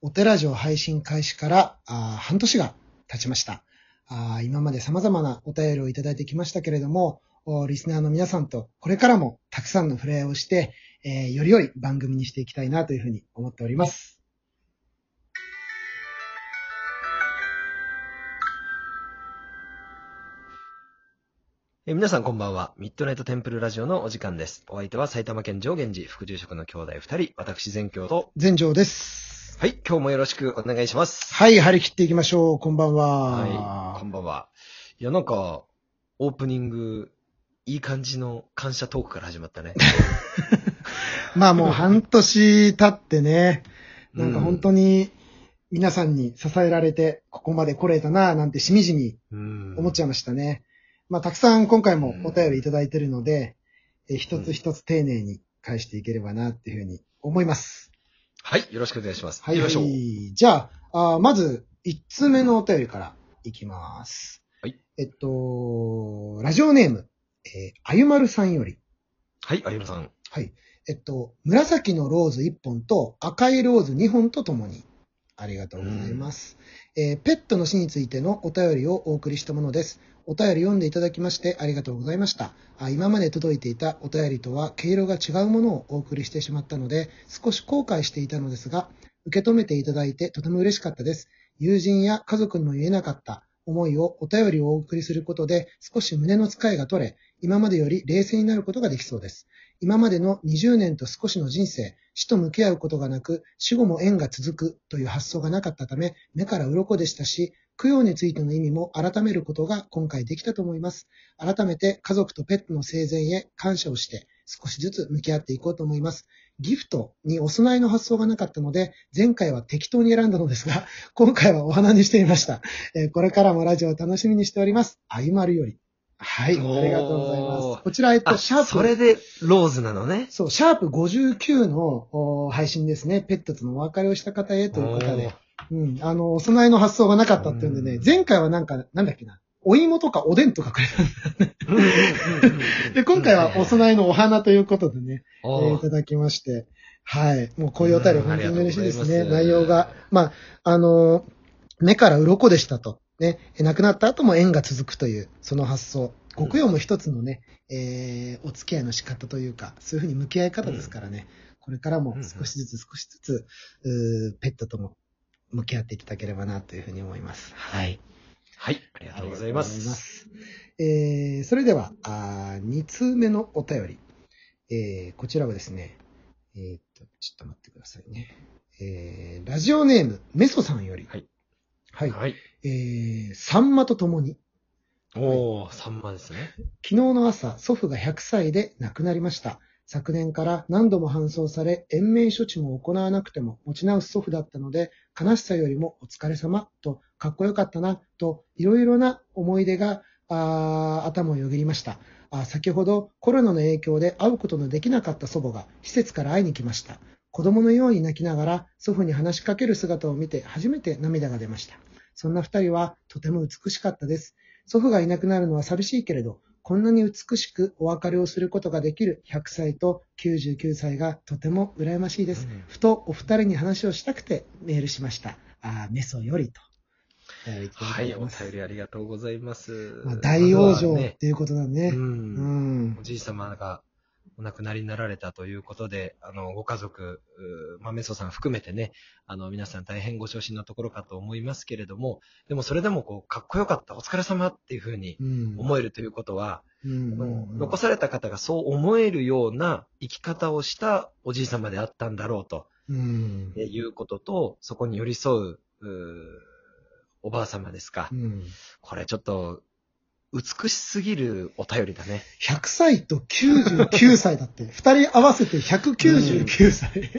お寺城配信開始からあ半年が経ちました。あ今まで様々なお便りをいただいてきましたけれども、リスナーの皆さんとこれからもたくさんの触れ合いをして、えー、より良い番組にしていきたいなというふうに思っております。え皆さんこんばんは。ミッドナイトテンプルラジオのお時間です。お相手は埼玉県上源寺副住職の兄弟二人、私全教と。全城です。はい、今日もよろしくお願いします。はい、張り切っていきましょう。こんばんは。はい、こんばんは。いや、なんか、オープニング、いい感じの感謝トークから始まったね。まあもう半年経ってね、なんか本当に皆さんに支えられて、ここまで来れたな、なんてしみじみ思っちゃいましたね。まあ、たくさん今回もお便りいただいているので、え一つ一つ丁寧に返していければなっていうふうに思います。はい、よろしくお願いします。はい、はい、じゃああ、まず、一通目のお便りからいきます。はい。えっと、ラジオネーム、えー、あゆまるさんより。はい、あゆまるさん。はい。えっと、紫のローズ1本と赤いローズ2本とともに、ありがとうございます、えー、ペットの死についてのお便りをお送りしたものです。お便り読んでいただきましてありがとうございました。あ今まで届いていたお便りとは毛色が違うものをお送りしてしまったので、少し後悔していたのですが、受け止めていただいてとても嬉しかったです。友人や家族にも言えなかった思いをお便りをお送りすることで少し胸の使いが取れ、今までより冷静になることができそうです。今までの20年と少しの人生、死と向き合うことがなく、死後も縁が続くという発想がなかったため、目から鱗でしたし、供養についての意味も改めることが今回できたと思います。改めて家族とペットの生前へ感謝をして少しずつ向き合っていこうと思います。ギフトにお供えの発想がなかったので、前回は適当に選んだのですが、今回はお花にしてみました。えー、これからもラジオを楽しみにしております。あゆまるより。はい、ありがとうございます。こちら、えっと、シャープ。それでローズなのね。そう、シャープ59の配信ですね。ペットとのお別れをした方へということで。うん。あの、お供えの発想がなかったっていうんでね、前回はなんか、なんだっけな。お芋とかおでんとかくれたんだよね。で、今回はお供えのお花ということでね、えー、いただきまして。はい。もうこういうお便り本当に嬉しいですね。内容が。まあ、あの、目から鱗でしたと。ね、亡くなった後も縁が続くという、その発想。極用も一つのね、えー、お付き合いの仕方というか、そういうふうに向き合い方ですからね。これからも少しずつ少しずつ、うペットとも向き合っていただければなというふうに思います。はい。はい。ありがとうございます。ますえー、それでは、あ2通目のお便り。えー、こちらはですね、えー、っと、ちょっと待ってくださいね。えー、ラジオネーム、メソさんより。はい。はい。はい、えー、サンマと共に。おー、サンマですね。昨日の朝、祖父が100歳で亡くなりました。昨年から何度も搬送され、延命処置も行わなくても持ち直す祖父だったので、悲しさよりもお疲れ様と、かっこよかったなと、いろいろな思い出があ頭をよぎりましたあ。先ほどコロナの影響で会うことのできなかった祖母が施設から会いに来ました。子供のように泣きながら祖父に話しかける姿を見て初めて涙が出ました。そんな二人はとても美しかったです。祖父がいなくなるのは寂しいけれど、こんなに美しくお別れをすることができる100歳と99歳がとても羨ましいです。うん、ふとお二人に話をしたくてメールしました。あメソよりと。はい、お便りありがとうございます。まあ、大往生っていうことだね。うん、うん。おじい様がお亡くなりになられたということで、あの、ご家族、まあ、メソさん含めてね、あの、皆さん大変ご昇進のところかと思いますけれども、でもそれでもこう、かっこよかった、お疲れ様っていうふうに思えるということは、うん、残された方がそう思えるような生き方をしたおじい様であったんだろうと、うん、いうことと、そこに寄り添う、うおばあ様ですか。うん、これちょっと美しすぎるお便りだね。100歳と99歳だって。二人合わせて199歳。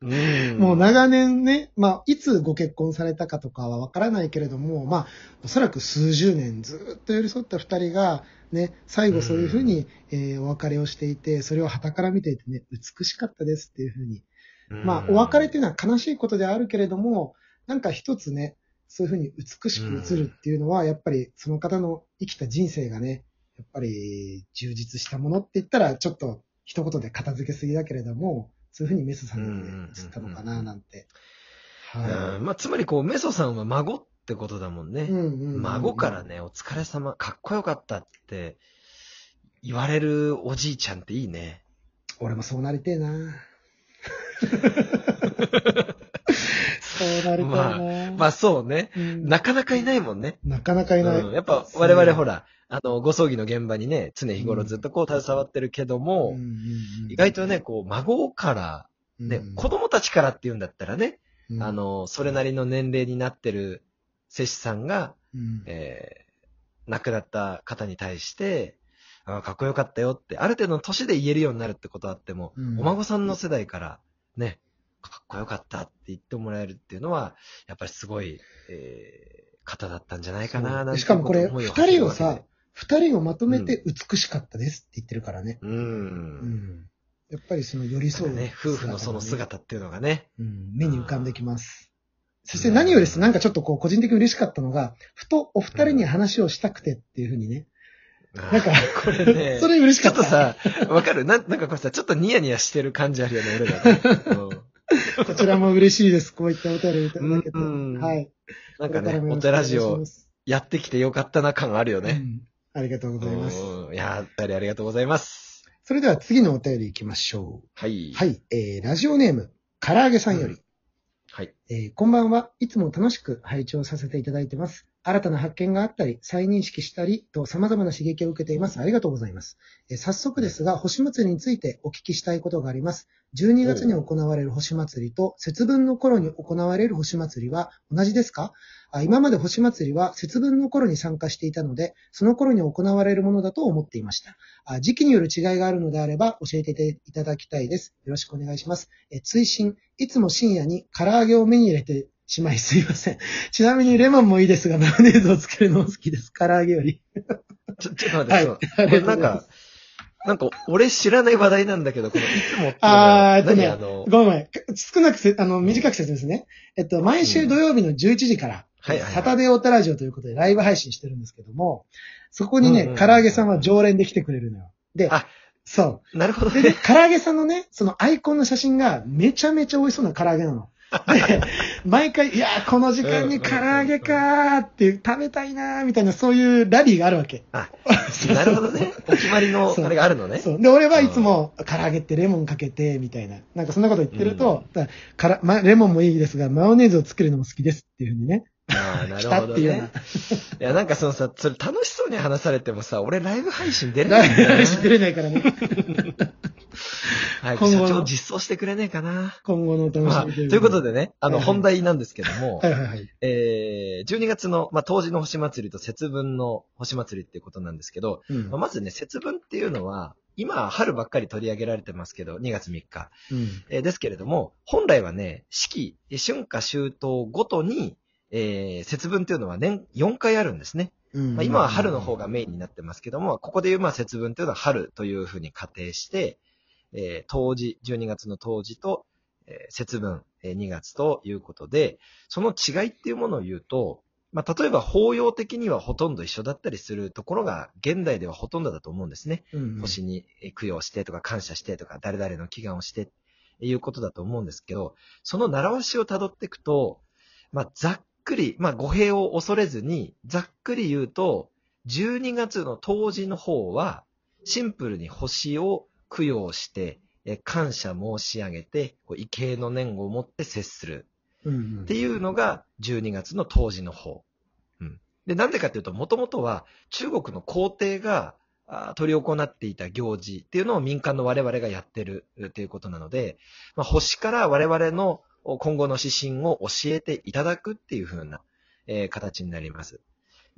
うん、もう長年ね、まあ、いつご結婚されたかとかはわからないけれども、まあ、おそらく数十年ずっと寄り添った二人が、ね、最後そういうふうに、えー、お別れをしていて、それを旗から見ていてね、美しかったですっていうふうに。まあ、お別れっていうのは悲しいことであるけれども、なんか一つね、そういうふうに美しく映るっていうのは、やっぱりその方の生きた人生がね、やっぱり充実したものって言ったら、ちょっと一言で片付けすぎだけれども、そういうふうにメスさんで映ったのかな、なんてまあ、つまりこう、メソさんは孫ってことだもんね。孫から。ね、お疲れ様、かっこよかったって言われるおじいちゃんっていいね。俺もそうなりてえなそうなりたいな、まあそうね。うん。なかなかいないもんね。なかなかいない。うん。やっぱ我々ほら、あの、ご葬儀の現場にね、常日頃ずっとこう携わってるけども、うん意外とね、こう、孫から、ね、うん。子供たちからって言うんだったらね、うん。あの、それなりの年齢になってる施主さんが、うん。えー亡くなった方に対して、あかっこよかったよって、ある程度の年で言えるようになるってことあっても、うん。お孫さんの世代から、ね、かっこよかったって言ってもらえるっていうのは、やっぱりすごい、えー方だったんじゃないかな、なんてしかもこれ、二人をさ、二人をまとめて美しかったですって言ってるからね。う。うんん。やっぱりその寄り添う、ね、夫婦のその姿っていうのがね、うん、目に浮かんできます。そして何よりです、なんかちょっとこう、個人的に嬉しかったのが、ふとお二人に話をしたくてっていうふうにね。なんか、これね、それ嬉しちかった。ょっとさ、わかる？なんなんかこれさ、ちょっとニヤニヤしてる感じあるよね、俺らね。う んこちらも嬉しいです。こういったお便りをいただけて。うんはい。なんかね、お手ラジオやってきてよかったな感あるよね。うんありがとうございます。うんいや、お便りありがとうございます。それでは次のお便り行きましょはい。う。はい。えー、ラジオネーム、唐揚げさんより。はい。えーこんばんは。いつも楽しく拝聴させていただいてます。新たな発見があったり、再認識したりと様々な刺激を受けています。ありがとうございます。え早速ですが、星祭りについてお聞きしたいことがあります。12月に行われる星祭りと節分の頃に行われる星祭りは同じですか？あ今まで星祭りは節分の頃に参加していたので、その頃に行われるものだと思っていました。あ時期による違いがあるのであれば教えていただきたいです。よろしくお願いします。え追伸、いつも深夜に唐揚げを目に入れてしまいすいません。ちなみにレモンもいいですが、マヨネーズをつけるのも好きです。唐揚げより。ちょ、ちょっと待って、はいこれなんか、なんか、俺知らない話題なんだけど、このいつもってあはーえっとね何あの、ごめん。少なくせ、あの、短く説明ですね。えっと、毎週土曜日の11時から、はいはいはいサタデーオタラジオということでライブ配信してるんですけども、そこにね、うんうん唐揚げさんは常連で来てくれるのよ。であ、そう。なるほどでねね。、唐揚げさんのね、そのアイコンの写真がめちゃめちゃ美味しそうな唐揚げなの。で、毎回、いやー、この時間に唐揚げかーっていう、食べたいなーみたいな、そういうラリーがあるわけ。あ、なるほどね。お決まりの、あれがあるのね。そう。で、俺はいつも、唐揚げってレモンかけて、みたいな。なんかそんなこと言ってると、だからからま、レモンもいいですが、マヨネーズを作るのも好きですっていうふうにね。ああ、な 来るほどたってい。いや、なんかそのさ、それ楽しそうに話されてもさ、俺ライブ配信出れライないんだよなブ配信出れないからね。はい、今後の社長実装してくれねえかな。今後のお楽まあ、しみということでね、あの、本題なんですけども、はいはいはい。えー、12月の、まあ、当時の星祭りと節分の星祭りっていうことなんですけど、うんまあまずね、節分っていうのは、今、春ばっかり取り上げられてますけど、2月3日。うんえーですけれども、本来はね、四季、え春夏秋冬ごとに、えー、節分っていうのは年4回あるんですね。うんまあ、今は春の方がメインになってますけども、ここでいうまあ節分というのは春というふうに仮定して、えー、冬至、12月の冬至と、えー節分、えー2月ということで、その違いっていうものを言うと、まあ、例えば法要的にはほとんど一緒だったりするところが、現代ではほとんどだと思うんですね。うん星にえー供養してとか感謝してとか、誰々の祈願をしてっていうことだと思うんですけど、その習わしを辿っていくと、まあ、ざっくり、まあ、語弊を恐れずに、ざっくり言うと、12月の冬至の方は、シンプルに星を供養して、えー感謝申し上げて、こう畏敬の念を持って接する。っていうのが12月の冬至の方。うん。で、なんでかっていうと、もともとは中国の皇帝が取り行っていた行事っていうのを民間の我々がやってるっていうことなので、まあ、星から我々の今後の指針を教えていただくっていう風な、えー形になります。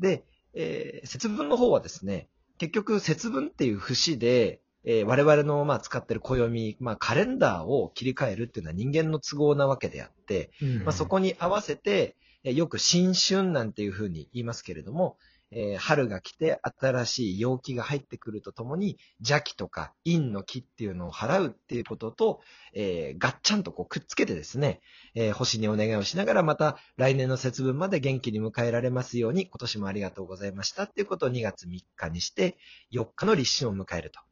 で、えー節分の方はですね、結局節分っていう節で、えー我々のまあ使ってる暦、まあカレンダーを切り替えるっていうのは人間の都合なわけであって、うんまあ、そこに合わせて、えーよく新春なんていうふうに言いますけれども、えー春が来て新しい陽気が入ってくるとともに、邪気とか陰の気っていうのを払うっていうことと、えーガッチャンとこうくっつけてですね、えー星にお願いをしながらまた来年の節分まで元気に迎えられますように、今年もありがとうございましたっていうことを2月3日にして、4日の立春を迎えると。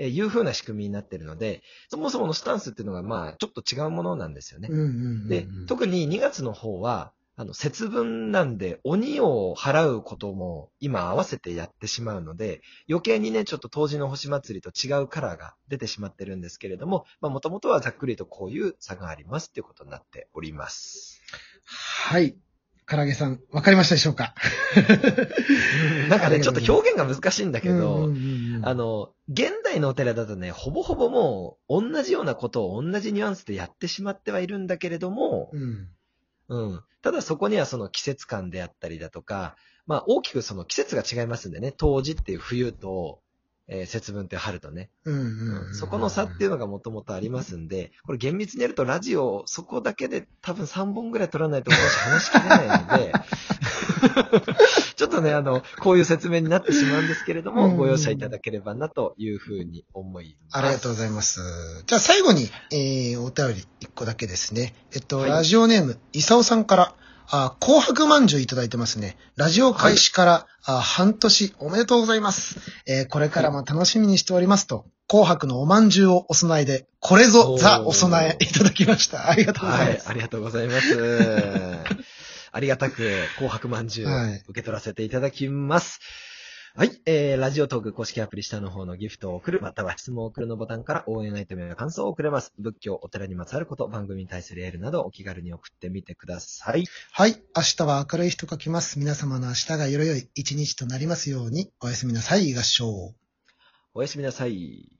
えーいう風な仕組みになってるので、そもそものスタンスっていうのが、まあ、ちょっと違うものなんですよね。で、特に2月の方は、あの、節分なんで、鬼を払うことも今合わせてやってしまうので、余計にね、ちょっと当時の星祭りと違うカラーが出てしまってるんですけれども、まあ、もともとはざっくりとこういう差がありますっていうことになっております。はい。唐揚げさん、わかりましたでしょうか？なんかね、ちょっと表現が難しいんだけど、うんうんうんうんあの、現代のお寺だとね、ほぼほぼもう、同じようなことを同じニュアンスでやってしまってはいるんだけれども、うん。うん。ただそこにはその季節感であったりだとか、まあ大きくその季節が違いますんでね、冬至っていう冬と、えー節分って春とね、うんうんうん。そこの差っていうのがもともとありますんで、これ厳密にやるとラジオ、そこだけで多分3本ぐらい取らないと話しきれないので、ちょっとね、あの、こういう説明になってしまうんですけれども、うんご容赦いただければなというふうに思います。ありがとうございます。じゃあ最後に、えー、お便り一個だけですね。えっと、はいラジオネーム、イサオさんから、あ、紅白まんじゅういただいてますね。ラジオ開始から、あ半年おめでとうございます。えーこれからも楽しみにしておりますと、紅白のおまんじゅうをお供えで、これぞザお供えいただきました。ありがとうございます。、はいありがとうございます。ありがたく、紅白まんじゅう受け取らせていただきます。はい、えー、ラジオトーク公式アプリ下の方のギフトを送る、または質問を送るのボタンから応援アイテムや感想を送れます。仏教、お寺にまつわること、番組に対するエールなどお気軽に送ってみてください。はい。明日は明るい日と書きます。皆様の明日がよろよい一日となりますように、おやすみなさい、合唱。おやすみなさい。